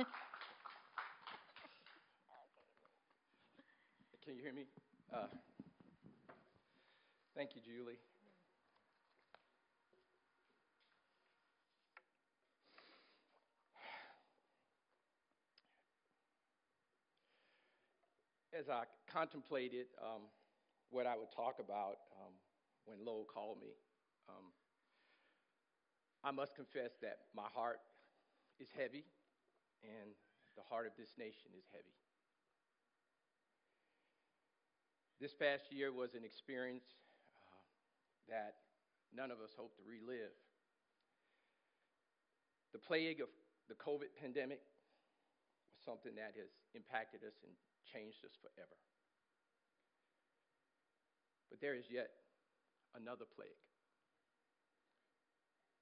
Can you hear me? Uh, thank you, Julie. As I contemplated um, what I would talk about um, when Lowell called me, um, I must confess that my heart is heavy and the heart of this nation is heavy. This past year was an experience uh, that none of us hope to relive. The plague of the COVID pandemic was something that has impacted us and changed us forever. But there is yet another plague.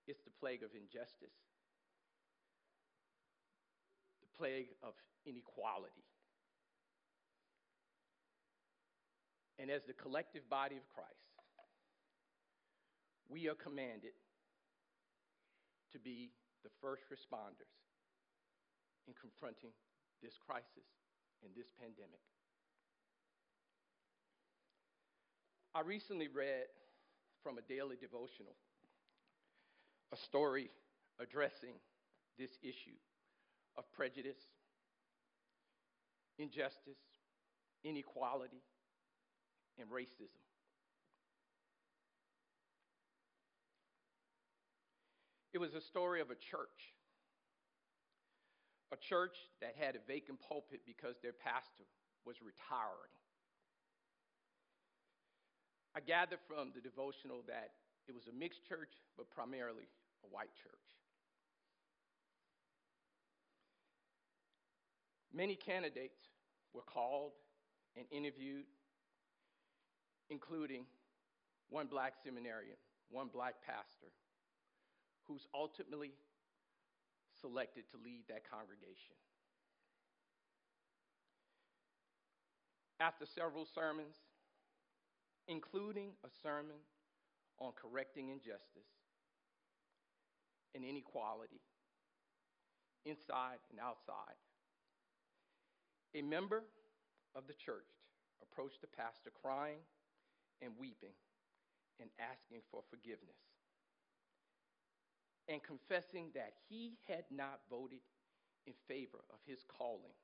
It's the plague of injustice, plague of inequality. And as the collective body of Christ, we are commanded to be the first responders in confronting this crisis and this pandemic. I recently read from a daily devotional a story addressing this issue of prejudice, injustice, inequality, and racism. It was a story of a church, a church that had a vacant pulpit because their pastor was retiring. I gathered from the devotional that it was a mixed church, but primarily a white church. Many candidates were called and interviewed including one black seminarian, one black pastor, who's ultimately selected to lead that congregation. After several sermons, including a sermon on correcting injustice and inequality inside and outside, a member of the church approached the pastor crying and weeping and asking for forgiveness and confessing that he had not voted in favor of his calling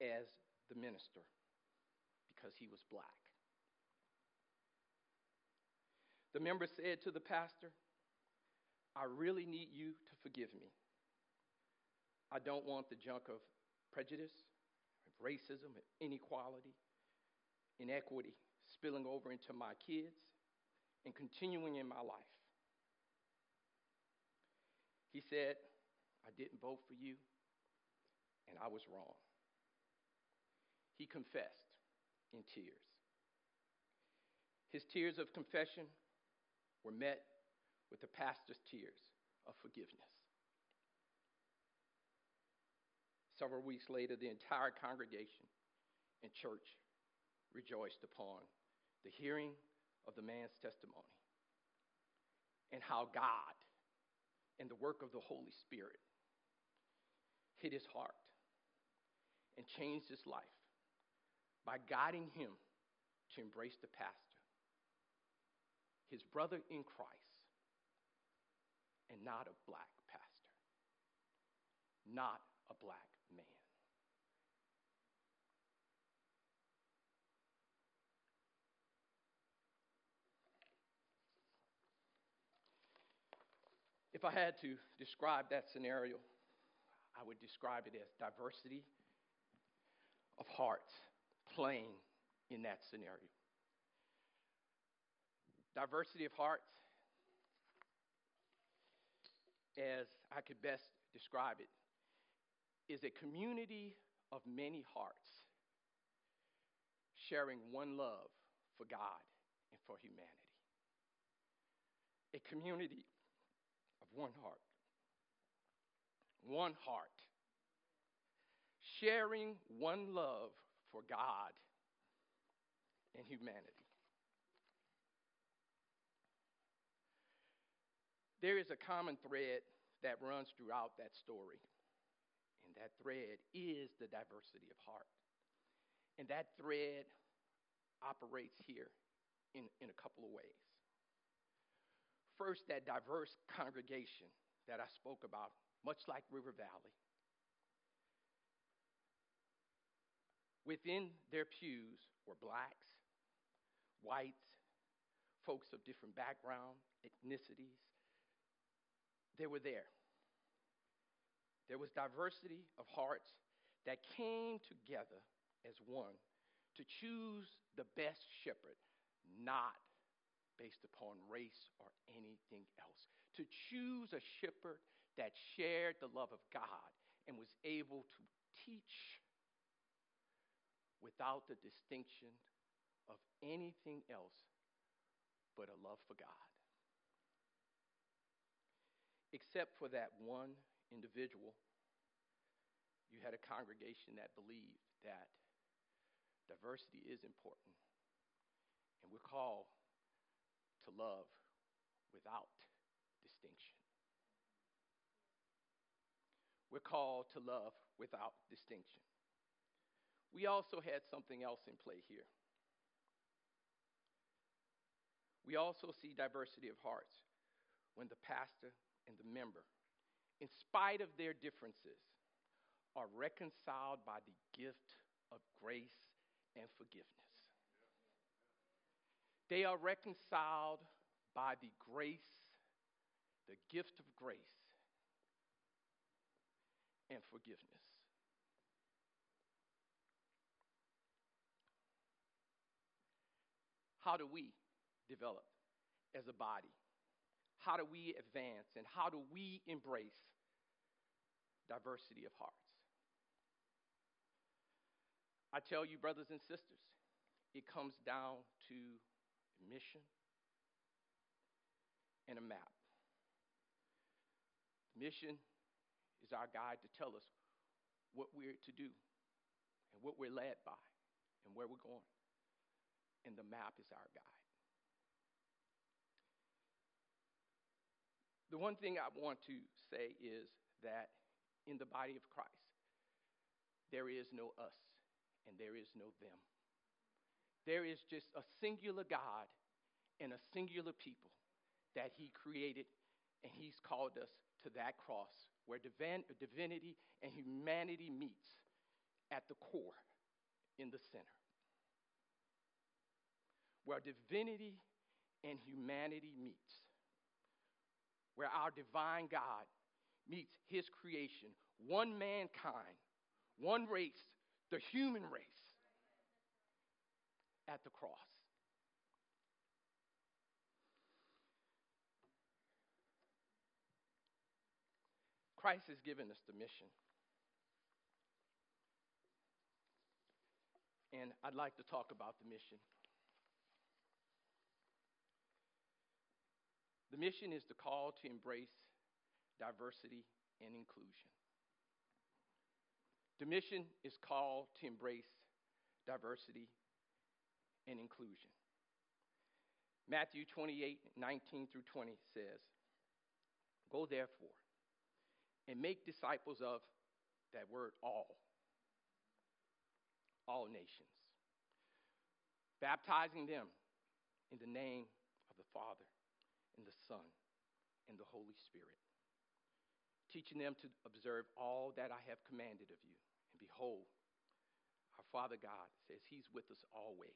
as the minister because he was black. The member said to the pastor, I really need you to forgive me. I don't want the junk of prejudice, racism, inequality, inequity spilling over into my kids and continuing in my life. He said, I didn't vote for you, and I was wrong. He confessed in tears. His tears of confession were met with the pastor's tears of forgiveness. Several weeks later, the entire congregation and church rejoiced upon the hearing of the man's testimony and how God and the work of the Holy Spirit hit his heart and changed his life by guiding him to embrace the pastor, his brother in Christ, and not a black pastor, not a black man. If I had to describe that scenario, I would describe it as diversity of hearts playing in that scenario. Diversity of hearts, as I could best describe it, is a community of many hearts sharing one love for God and for humanity. A community one heart. One heart. Sharing one love for God and humanity. There is a common thread that runs throughout that story, and that thread is the diversity of heart. And that thread operates here in, in a couple of ways. First, that diverse congregation that I spoke about, much like River Valley. Within their pews were blacks, whites, folks of different backgrounds, ethnicities. They were there. There was diversity of hearts that came together as one to choose the best shepherd, not based upon race or anything else. To choose a shepherd that shared the love of God and was able to teach without the distinction of anything else but a love for God. Except for that one individual, you had a congregation that believed that diversity is important. And we're called to love without distinction. We're called to love without distinction we also had something else in play here. We also see diversity of hearts when the pastor and the member, in spite of their differences, are reconciled by the gift of grace and forgiveness. They are reconciled by the grace, the gift of grace and forgiveness. How do we develop as a body? How do we advance? And how do we embrace diversity of hearts? I tell you, brothers and sisters, it comes down to mission and a map. The Mission is our guide to tell us what we're to do and what we're led by and where we're going and the map is our guide. The one thing I want to say is that in the body of Christ, there is no us and there is no them. There is just a singular God and a singular people that He created, and He's called us to that cross where divinity and humanity meets at the core in the center. Where divinity and humanity meets, where our divine God meets his creation, one mankind, one race, the human race, at the cross. Christ has given us the mission. And I'd like to talk about the mission. The mission is the call to embrace diversity and inclusion. The mission is called to embrace diversity and inclusion. Matthew 28 19 through 20 says, Go therefore and make disciples of that word all, all nations, baptizing them in the name of the Father and the Son, and the Holy Spirit, teaching them to observe all that I have commanded of you. And behold, our Father God says He's with us always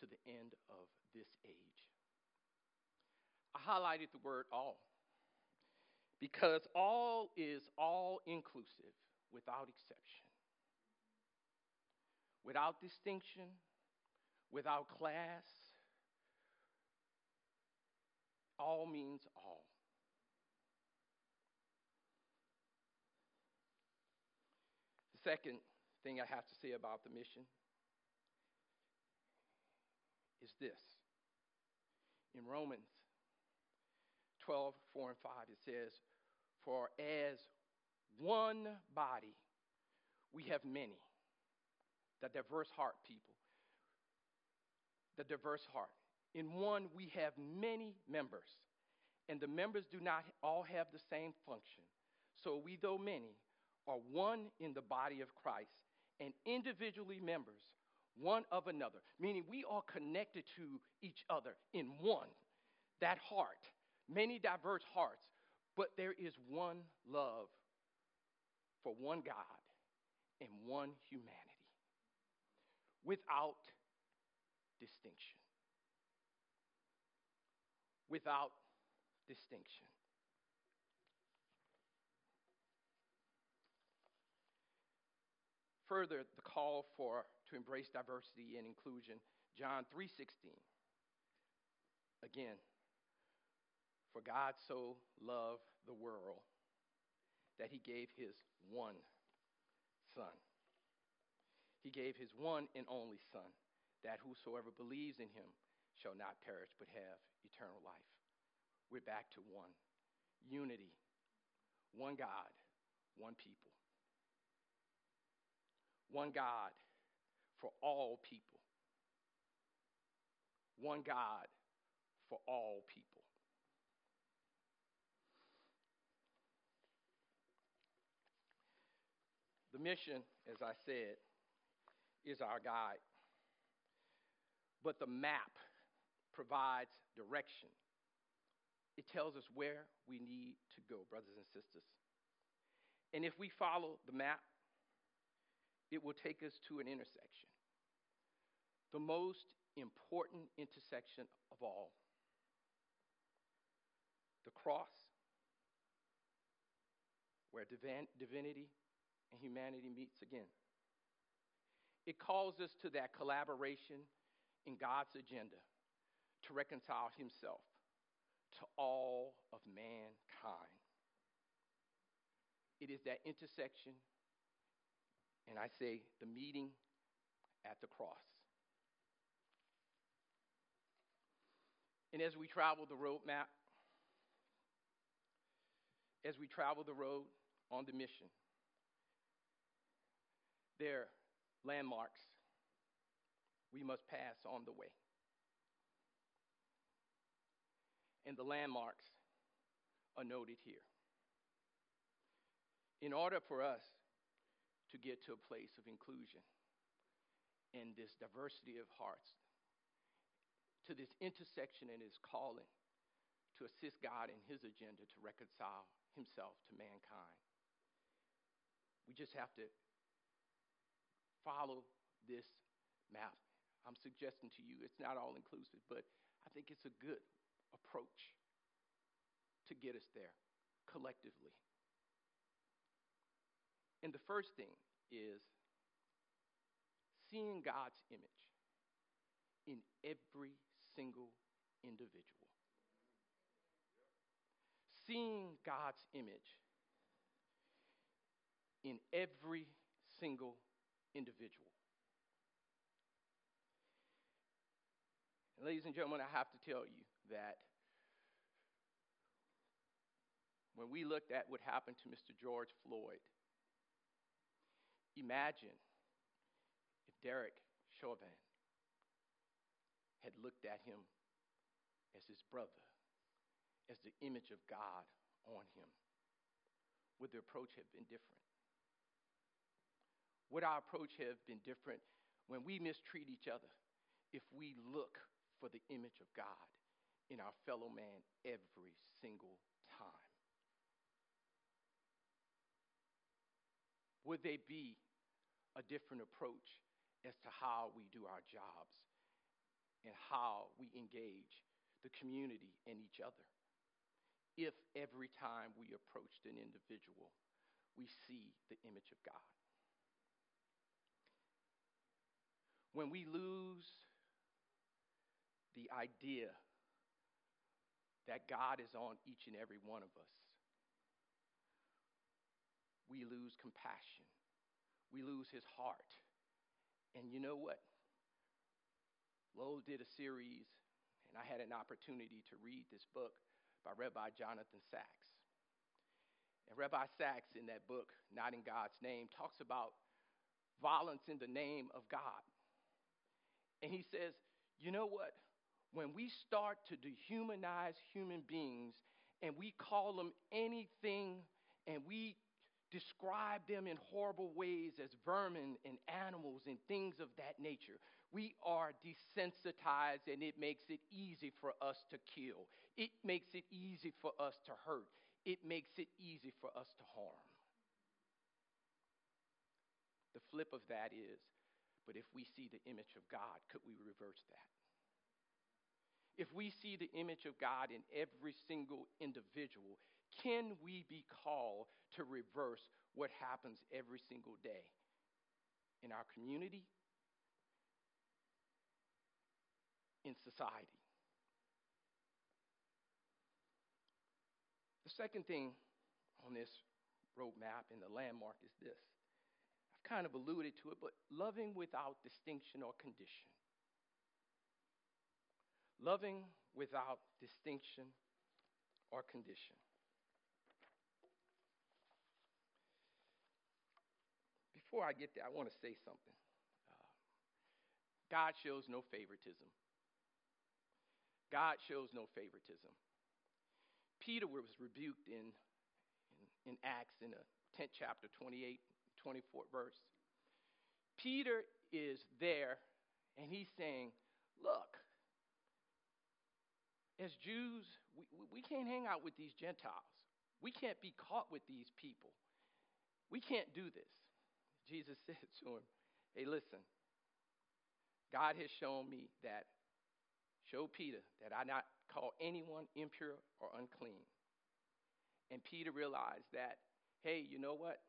to the end of this age. I highlighted the word all because all is all inclusive without exception, without distinction, without class, all means all. The second thing I have to say about the mission is this. In Romans 12, 4 and 5, it says, For as one body, we have many, the diverse heart people, the diverse heart. In one, we have many members, and the members do not all have the same function. So we, though many, are one in the body of Christ and individually members one of another, meaning we are connected to each other in one. That heart, many diverse hearts, but there is one love for one God and one humanity without distinction. Without distinction. Further, the call for to embrace diversity and inclusion, John 3:16. Again, for God so loved the world that he gave his one son. He gave his one and only son that whosoever believes in him shall not perish but have eternal life. We're back to one. Unity. One God, one people. One God for all people. One God for all people. The mission, as I said, is our guide. But the map provides direction. It tells us where we need to go, brothers and sisters. And if we follow the map, it will take us to an intersection. The most important intersection of all the cross, where divinity and humanity meets again. It calls us to that collaboration in God's agenda to reconcile Himself to all of mankind. It is that intersection, and I say the meeting at the cross. And as we travel the roadmap, as we travel the road on the mission, there are landmarks we must pass on the way. And the landmarks are noted here. In order for us to get to a place of inclusion and this diversity of hearts, to this intersection in his calling to assist God in his agenda to reconcile himself to mankind. We just have to follow this map. I'm suggesting to you it's not all inclusive, but I think it's a good approach to get us there collectively. And the first thing is seeing God's image in every single individual. Seeing God's image in every single individual. And ladies and gentlemen, I have to tell you that when we looked at what happened to Mr. George Floyd, imagine if Derek Chauvin had looked at him as his brother, as the image of God on him. Would the approach have been different? Would our approach have been different when we mistreat each other if we look for the image of God in our fellow man every single time? Would they be a different approach as to how we do our jobs and how we engage the community and each other? If every time we approached an individual, we see the image of God. when we lose the idea that God is on each and every one of us, we lose compassion. We lose his heart. And you know what? Lowell did a series, and I had an opportunity to read this book by Rabbi Jonathan Sacks. And Rabbi Sacks, in that book, Not in God's Name, talks about violence in the name of God. And he says, you know what? When we start to dehumanize human beings and we call them anything and we describe them in horrible ways as vermin and animals and things of that nature. We are desensitized, and it makes it easy for us to kill. It makes it easy for us to hurt. It makes it easy for us to harm. The flip of that is, but if we see the image of God, could we reverse that? If we see the image of God in every single individual, can we be called to reverse what happens every single day in our community, in society? The second thing on this roadmap and the landmark is this I've kind of alluded to it, but loving without distinction or condition. Loving without distinction or condition. Before I get there, I want to say something. Uh, God shows no favoritism. God shows no favoritism. Peter was rebuked in, in, in Acts in the 10th chapter, 28 24th verse. Peter is there and he's saying, Look, as Jews, we, we can't hang out with these Gentiles. We can't be caught with these people. We can't do this. Jesus said to him, Hey, listen, God has shown me that, show Peter that I not call anyone impure or unclean. And Peter realized that, hey, you know what?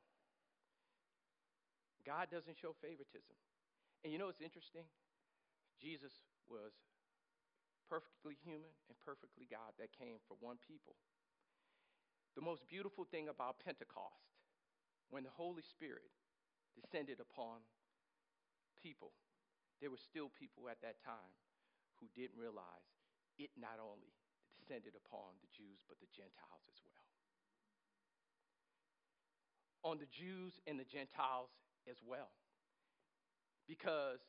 God doesn't show favoritism. And you know what's interesting? Jesus was perfectly human and perfectly God that came for one people. The most beautiful thing about Pentecost, when the Holy Spirit descended upon people, there were still people at that time who didn't realize it not only descended upon the Jews, but the Gentiles as well. On the Jews and the Gentiles, as well. Because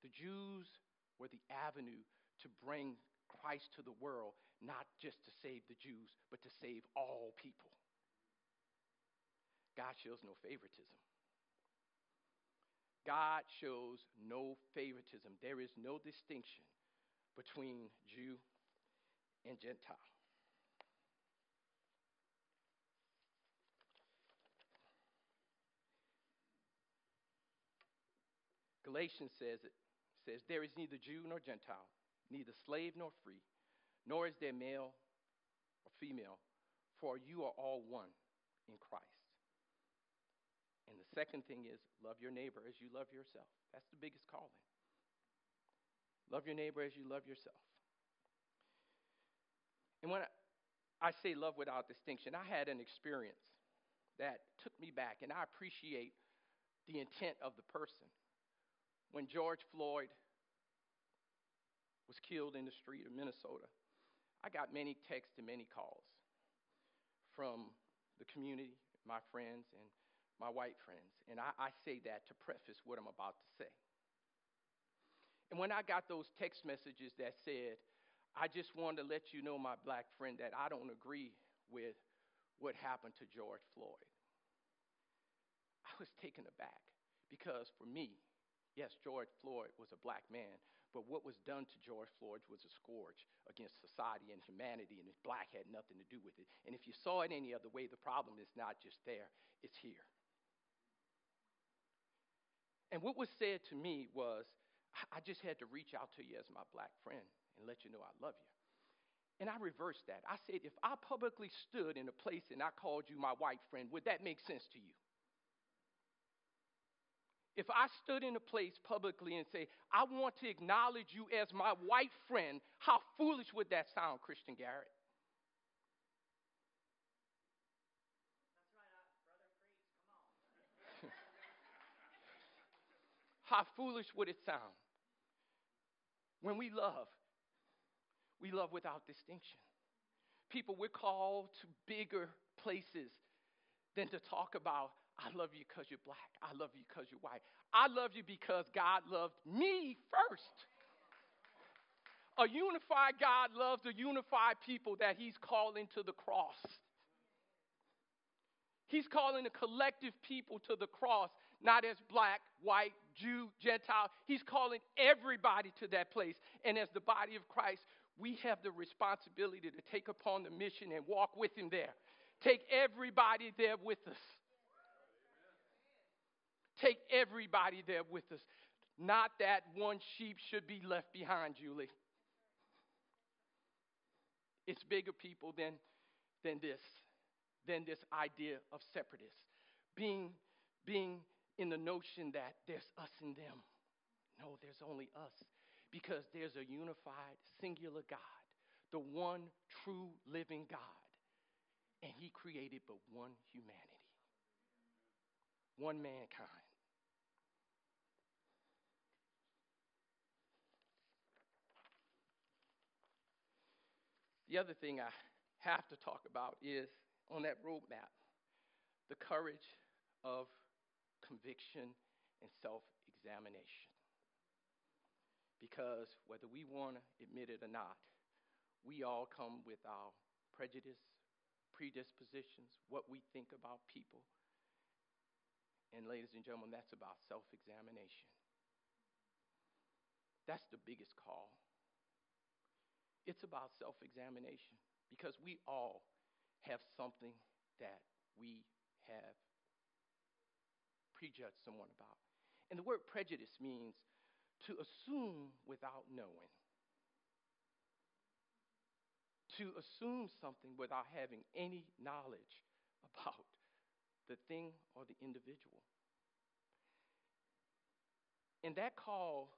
the Jews were the avenue to bring Christ to the world, not just to save the Jews, but to save all people. God shows no favoritism. God shows no favoritism. There is no distinction between Jew and Gentile. Galatians says it says there is neither Jew nor Gentile, neither slave nor free, nor is there male or female, for you are all one in Christ. And the second thing is love your neighbor as you love yourself. That's the biggest calling. Love your neighbor as you love yourself. And when I, say love without distinction, I had an experience that took me back, and I appreciate the intent of the person when George Floyd was killed in the street of Minnesota, I got many texts and many calls from the community, my friends, and my white friends. And I, I, say that to preface what I'm about to say. And when I got those text messages that said, I just wanted to let you know, my black friend, that I don't agree with what happened to George Floyd, I was taken aback because for me, Yes, George Floyd was a black man, but what was done to George Floyd was a scourge against society and humanity, and black had nothing to do with it. And if you saw it any other way, the problem is not just there, it's here. And what was said to me was, I just had to reach out to you as my black friend and let you know I love you. And I reversed that. I said, if I publicly stood in a place and I called you my white friend, would that make sense to you? if I stood in a place publicly and say, I want to acknowledge you as my white friend, how foolish would that sound, Christian Garrett? how foolish would it sound? When we love, we love without distinction. People, we're called to bigger places than to talk about I love you because you're black. I love you because you're white. I love you because God loved me first. A unified God loves a unified people that He's calling to the cross. He's calling a collective people to the cross, not as black, white, Jew, Gentile. He's calling everybody to that place. And as the body of Christ, we have the responsibility to take upon the mission and walk with him there. Take everybody there with us. Take everybody there with us. Not that one sheep should be left behind, Julie. It's bigger people than, than this than this idea of separatists. Being, being in the notion that there's us and them. No, there's only us. Because there's a unified, singular God, the one true living God. And He created but one humanity, one mankind. The other thing I have to talk about is on that roadmap the courage of conviction and self examination. Because whether we want to admit it or not, we all come with our prejudice, predispositions, what we think about people. And, ladies and gentlemen, that's about self examination. That's the biggest call. It's about self examination because we all have something that we have prejudged someone about. And the word prejudice means to assume without knowing, to assume something without having any knowledge about the thing or the individual. And that call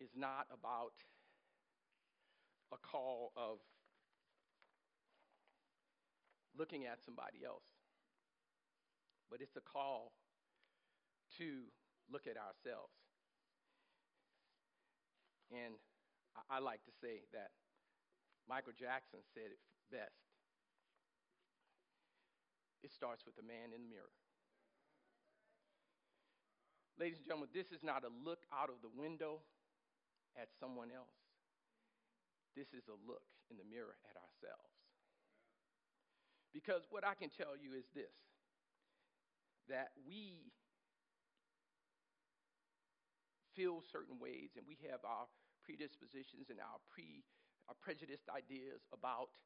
is not about a call of looking at somebody else. But it's a call to look at ourselves. And I, like to say that Michael Jackson said it best. It starts with the man in the mirror. Ladies and gentlemen, this is not a look out of the window at someone else. This is a look in the mirror at ourselves. Because what I can tell you is this that we feel certain ways and we have our predispositions and our pre our prejudiced ideas about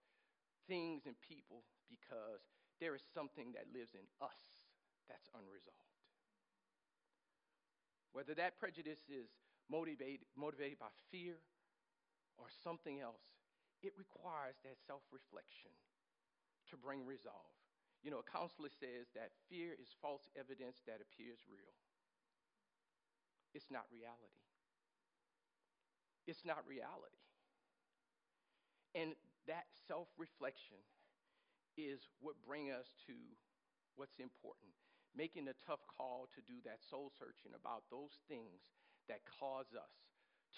things and people because there is something that lives in us that's unresolved. Whether that prejudice is motivated, motivated by fear or something else, it requires that self reflection to bring resolve. You know, a counselor says that fear is false evidence that appears real. It's not reality. It's not reality. And that self reflection is what brings us to what's important. Making a tough call to do that soul searching about those things that cause us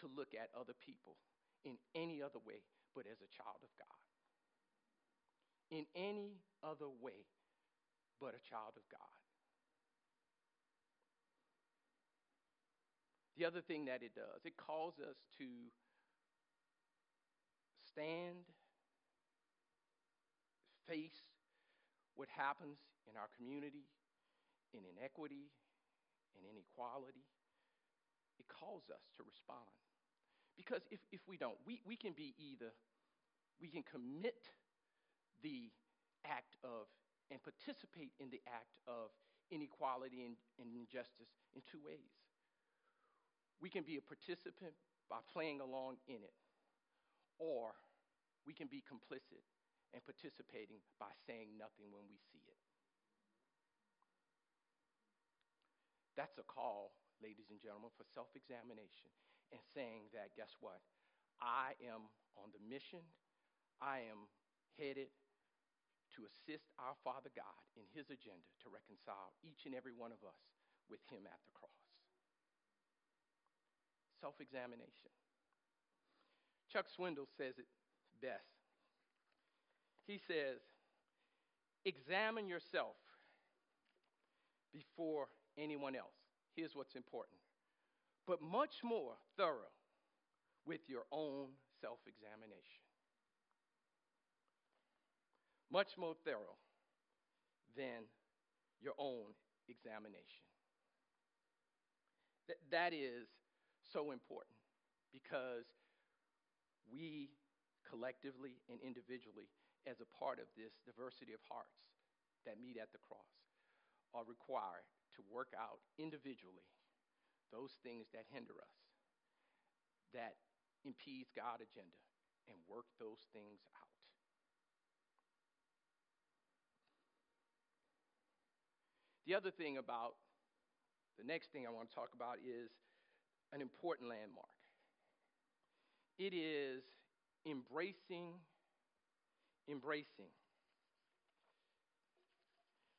to look at other people in any other way but as a child of God in any other way but a child of God. The other thing that it does, it calls us to stand, face what happens in our community, in inequity, in inequality. It calls us to respond. Because if, if we don't, we, we can be either, we can commit the act of and participate in the act of inequality and, and injustice in two ways. We can be a participant by playing along in it, or we can be complicit and participating by saying nothing when we see it. That's a call, ladies and gentlemen, for self examination and saying that, guess what? I am on the mission, I am headed to assist our Father God in his agenda to reconcile each and every one of us with him at the cross. Self examination. Chuck Swindoll says it best. He says, Examine yourself before anyone else. Here's what's important, but much more thorough with your own self examination much more thorough than your own examination. Th- that is so important because we collectively and individually, as a part of this diversity of hearts that meet at the cross, are required to work out individually those things that hinder us, that impedes God's agenda, and work those things out. The other thing about the next thing I want to talk about is an important landmark. It is embracing, embracing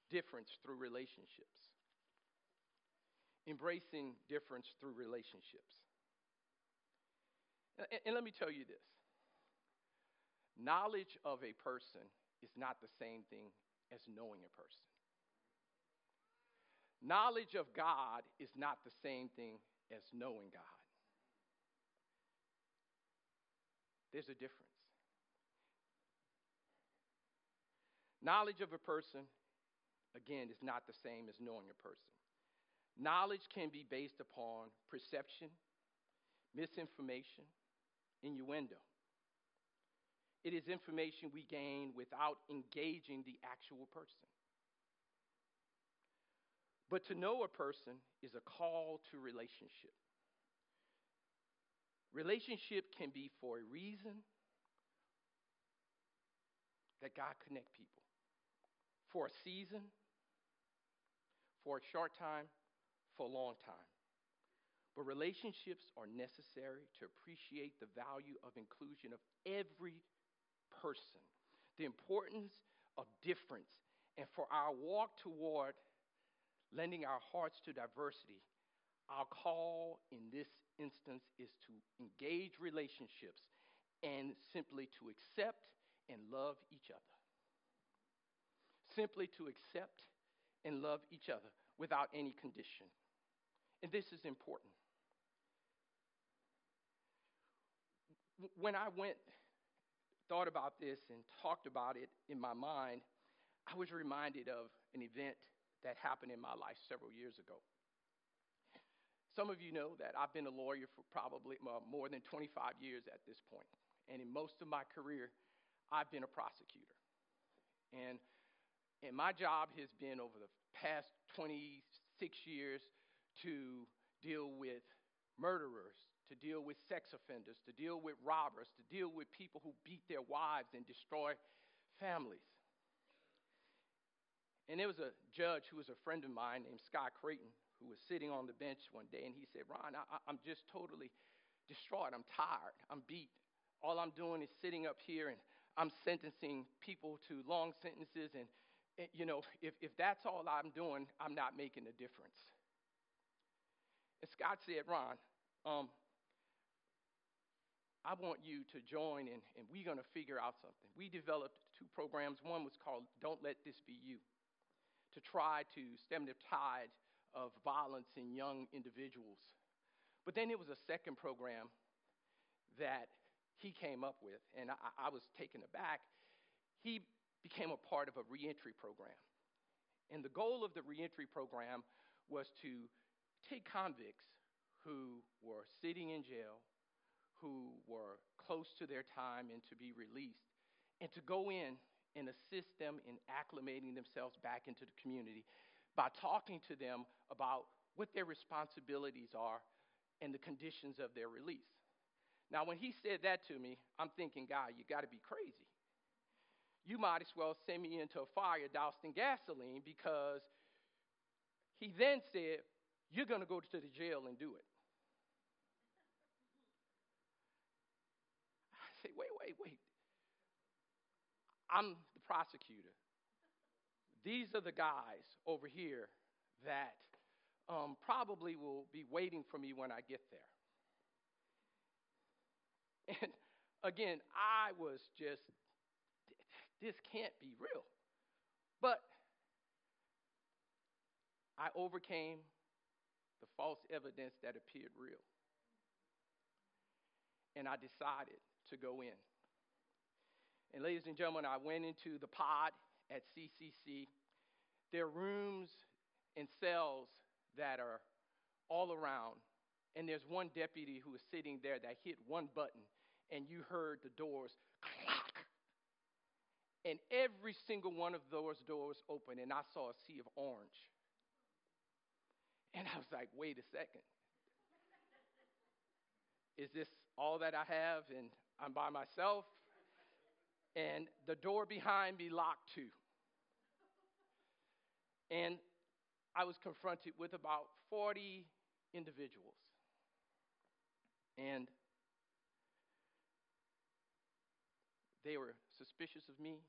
difference through relationships. Embracing difference through relationships. And, and let me tell you this knowledge of a person is not the same thing as knowing a person. Knowledge of God is not the same thing as knowing God. There's a difference. Knowledge of a person, again, is not the same as knowing a person. Knowledge can be based upon perception, misinformation, innuendo. It is information we gain without engaging the actual person. But to know a person is a call to relationship. Relationship can be for a reason that God connect people. For a season, for a short time, for a long time. But relationships are necessary to appreciate the value of inclusion of every person, the importance of difference, and for our walk toward lending our hearts to diversity, our call in this instance is to engage relationships and simply to accept and love each other. Simply to accept and love each other without any condition. And this is important. When I went, thought about this and talked about it in my mind, I was reminded of an event that happened in my life several years ago. Some of you know that I've been a lawyer for probably more than 25 years at this point. And in most of my career, I've been a prosecutor. And, and my job has been over the past 26 years to deal with murderers, to deal with sex offenders, to deal with robbers, to deal with people who beat their wives and destroy families. And there was a judge who was a friend of mine named Scott Creighton who was sitting on the bench one day, and he said, Ron, I, I'm just totally distraught. I'm tired. I'm beat. All I'm doing is sitting up here and I'm sentencing people to long sentences. And, and you know, if, if that's all I'm doing, I'm not making a difference. And Scott said, Ron, um, I want you to join and, and we're going to figure out something. We developed two programs. One was called Don't Let This Be You to try to stem the tide of violence in young individuals. But then there was a second program that he came up with, and I, I was taken aback. He became a part of a reentry program. And the goal of the reentry program was to take convicts who were sitting in jail, who were close to their time and to be released, and to go in and assist them in acclimating themselves back into the community by talking to them about what their responsibilities are and the conditions of their release. Now, when he said that to me, I'm thinking, God, you got to be crazy. You might as well send me into a fire doused in gasoline because he then said, You're going to go to the jail and do it. I say, Wait, wait, wait. I'm prosecutor. These are the guys over here that um, probably will be waiting for me when I get there. And again, I was just, this can't be real. But I overcame the false evidence that appeared real. And I decided to go in. And ladies and gentlemen, I went into the pod at CCC There are rooms and cells that are all around, and there's one deputy who was sitting there that hit one button, and you heard the doors clack. And every single one of those doors opened, and I saw a sea of orange. And I was like, wait a second. Is this all that I have and I'm by myself? And the door behind me locked too. And I was confronted with about 40 individuals. And they were suspicious of me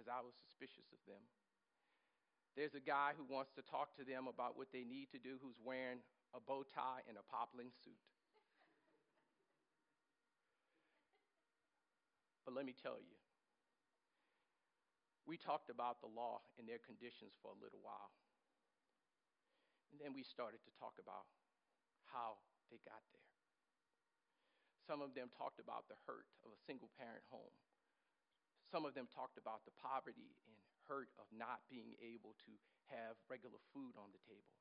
as I was suspicious of them. There's a guy who wants to talk to them about what they need to do who's wearing a bow tie and a poplin suit. But let me tell you, we talked about the law and their conditions for a little while. And then we started to talk about how they got there. Some of them talked about the hurt of a single parent home. Some of them talked about the poverty and hurt of not being able to have regular food on the table,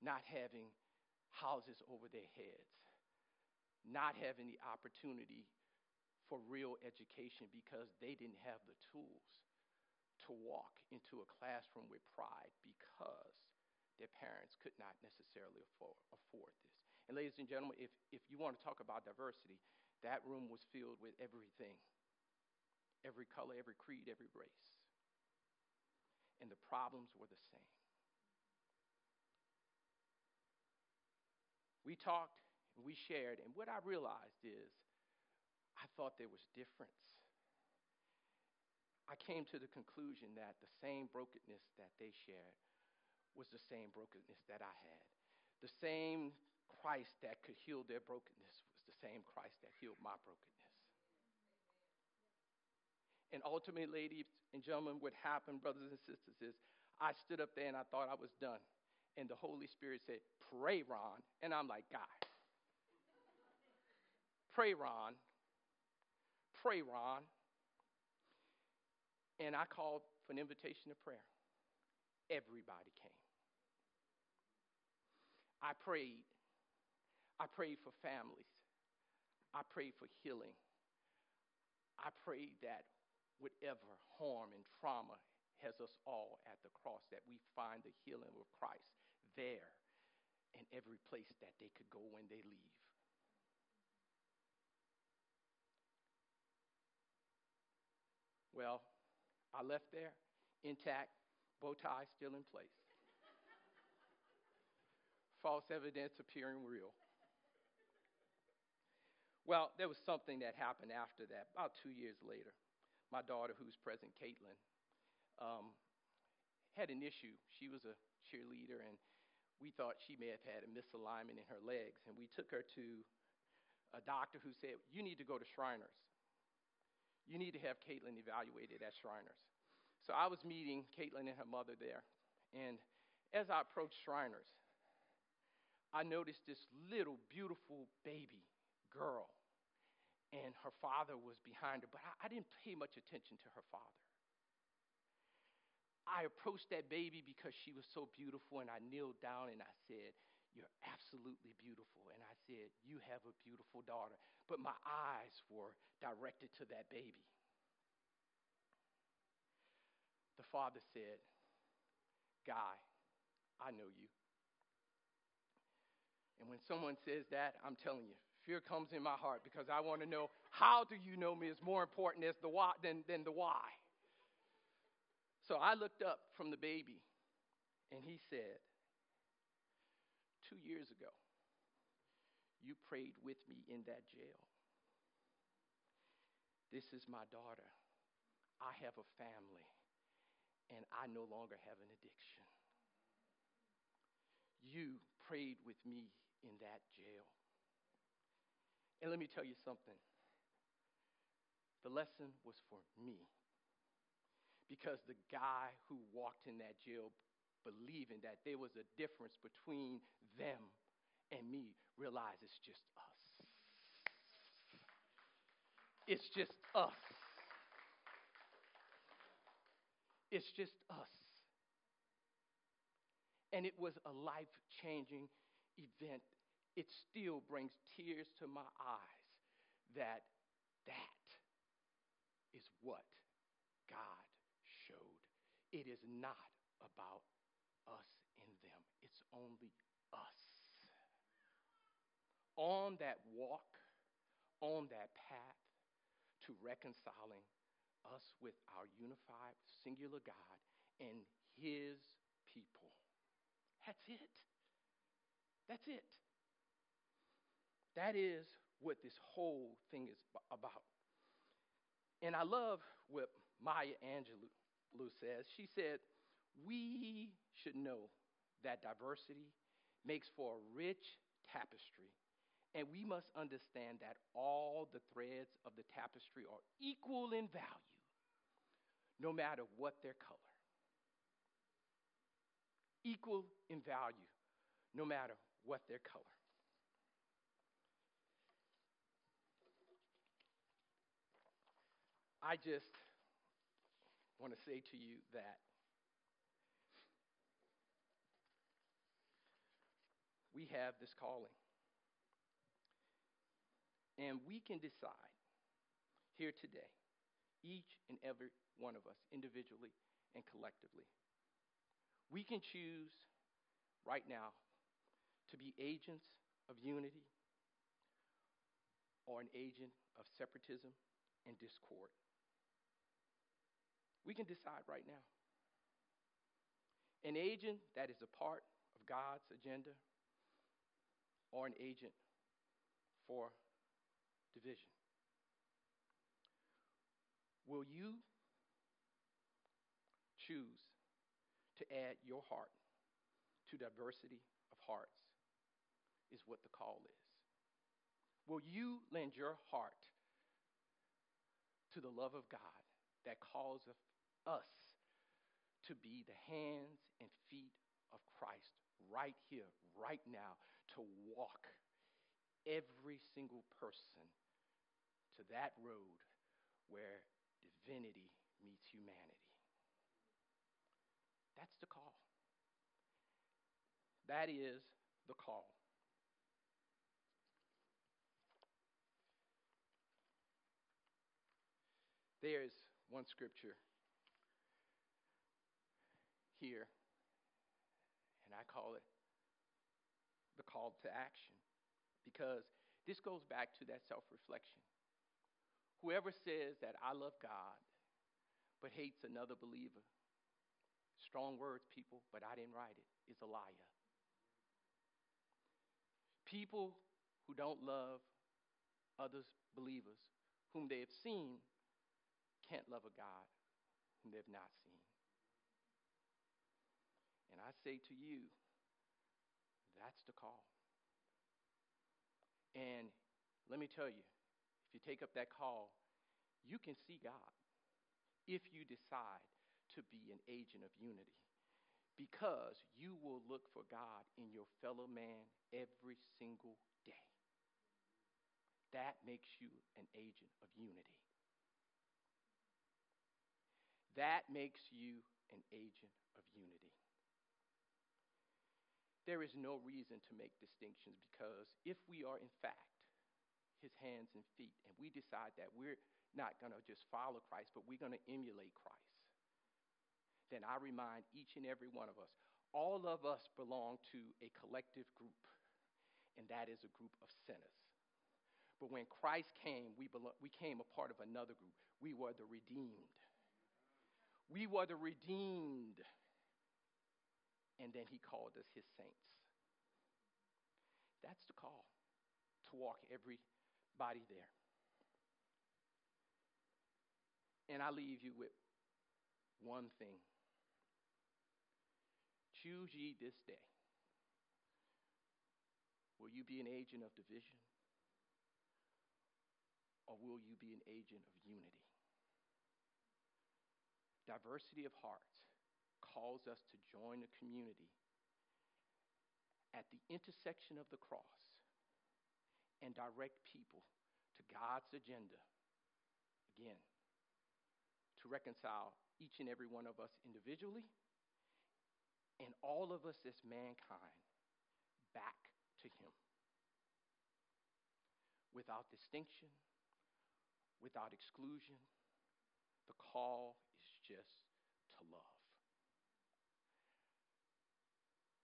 not having houses over their heads, not having the opportunity for real education because they didn't have the tools to walk into a classroom with pride because their parents could not necessarily afford, afford this. And, ladies and gentlemen, if, if you want to talk about diversity, that room was filled with everything every color, every creed, every race and the problems were the same. We talked and we shared, and what I realized is I thought there was difference. I came to the conclusion that the same brokenness that they shared was the same brokenness that I had. The same Christ that could heal their brokenness was the same Christ that healed my brokenness. And ultimately, ladies and gentlemen, what happened, brothers and sisters, is I stood up there and I thought I was done. And the Holy Spirit said, Pray, Ron. And I'm like, God, pray, Ron. Pray, Ron. And I called for an invitation to prayer. Everybody came. I prayed. I prayed for families. I prayed for healing. I prayed that whatever harm and trauma has us all at the cross, that we find the healing of Christ there in every place that they could go when they leave. Well, I left there intact, bow tie still in place. False evidence appearing real. Well, there was something that happened after that, about two years later my daughter, who's present, Caitlin, um, had an issue. She was a cheerleader, and we thought she may have had a misalignment in her legs. And we took her to a doctor who said, You need to go to Shriners. You need to have Caitlin evaluated at Shriners. So I was meeting Caitlin and her mother there. And as I approached Shriners, I noticed this little, beautiful baby girl and her father was behind her, but I, I didn't pay much attention to her father. I approached that baby because she was so beautiful, and I kneeled down and I said, You're absolutely beautiful. And I said, You have a beautiful daughter. But my eyes were directed to that baby. The father said, Guy, I know you. And when someone says that, I'm telling you, fear comes in my heart because I want to know how do you know me is more important as the why, than, than the why. So I looked up from the baby and he said, Two years ago, you prayed with me in that jail. This is my daughter. I have a family, and I no longer have an addiction. You prayed with me in that jail. And let me tell you something. The lesson was for me. Because the guy who walked in that jail believing that there was a difference between them and me realize it's just us. It's just us. It's just us. and it was a life changing event. It still brings tears to my eyes that that is what God showed. It is not about us and them, it's only us. On that walk, on that path to reconciling us with our unified, singular God and His people. That's it. That's it. That is what this whole thing is about. And I love what Maya Angelou says. She said, We should know that diversity makes for a rich tapestry, and we must understand that all the threads of the tapestry are equal in value, no matter what their color. Equal in value, no matter what their color. I just want to say to you that we have this calling. And we can decide here today, each and every one of us, individually and collectively. We can choose right now to be agents of unity or an agent of separatism and discord. We can decide right now. An agent that is a part of God's agenda or an agent for division. Will you choose to add your heart to diversity of hearts? Is what the call is. Will you lend your heart to the love of God that calls us to be the hands and feet of Christ right here, right now, to walk every single person to that road where divinity meets humanity. That's the call. That is the call. There's one scripture here, and I call it the call to action because this goes back to that self reflection. Whoever says that I love God but hates another believer, strong words, people, but I didn't write it, is a liar. People who don't love others believers whom they have seen can't love a God whom they have not seen. And I say to you, that's the call. And let me tell you, if you take up that call, you can see God if you decide to be an agent of unity. Because you will look for God in your fellow man every single day. That makes you an agent of unity. That makes you an agent of unity there is no reason to make distinctions because if we are, in fact, his hands and feet, and we decide that we're not going to just follow Christ, but we're going to emulate Christ, then I remind each and every one of us all of us belong to a collective group, and that is a group of sinners. But when Christ came, we, belo- we came a part of another group. We were the redeemed. We were the redeemed and then he called us his saints. That's the call to walk everybody there. And I leave you with one thing Choose ye this day. Will you be an agent of division? Or will you be an agent of unity? Diversity of hearts calls us to join a community at the intersection of the cross and direct people to God's agenda, again, to reconcile each and every one of us individually and all of us as mankind back to Him without distinction, without exclusion. The call is just to love.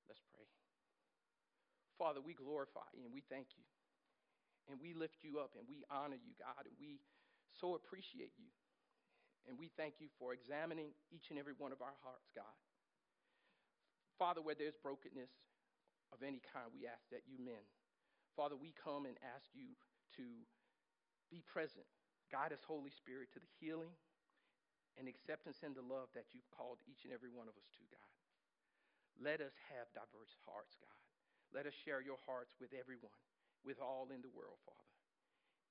Let's pray. Father, we glorify you and we thank you. And we lift you up and we honor you, God, and we so appreciate you. And we thank you for examining each and every one of our hearts, God. Father, where there's brokenness of any kind, we ask that you mend. Father, we come and ask you to be present. Guide us, Holy Spirit, to the healing and acceptance and the love that you've called each and every one of us to, God. Let us have diverse hearts, God. Let us share your hearts with everyone, with all in the world, Father.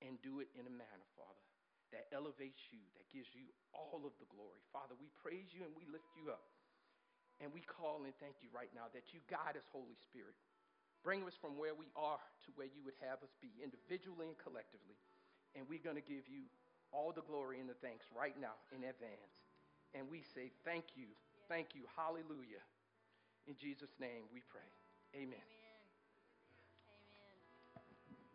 And do it in a manner, Father, that elevates you, that gives you all of the glory. Father, we praise you and we lift you up. And we call and thank you right now that you guide us, Holy Spirit. Bring us from where we are to where you would have us be, individually and collectively. And we're going to give you all the glory and the thanks right now in advance. And we say, Thank you. Thank you. Hallelujah. In Jesus' name we pray. Amen.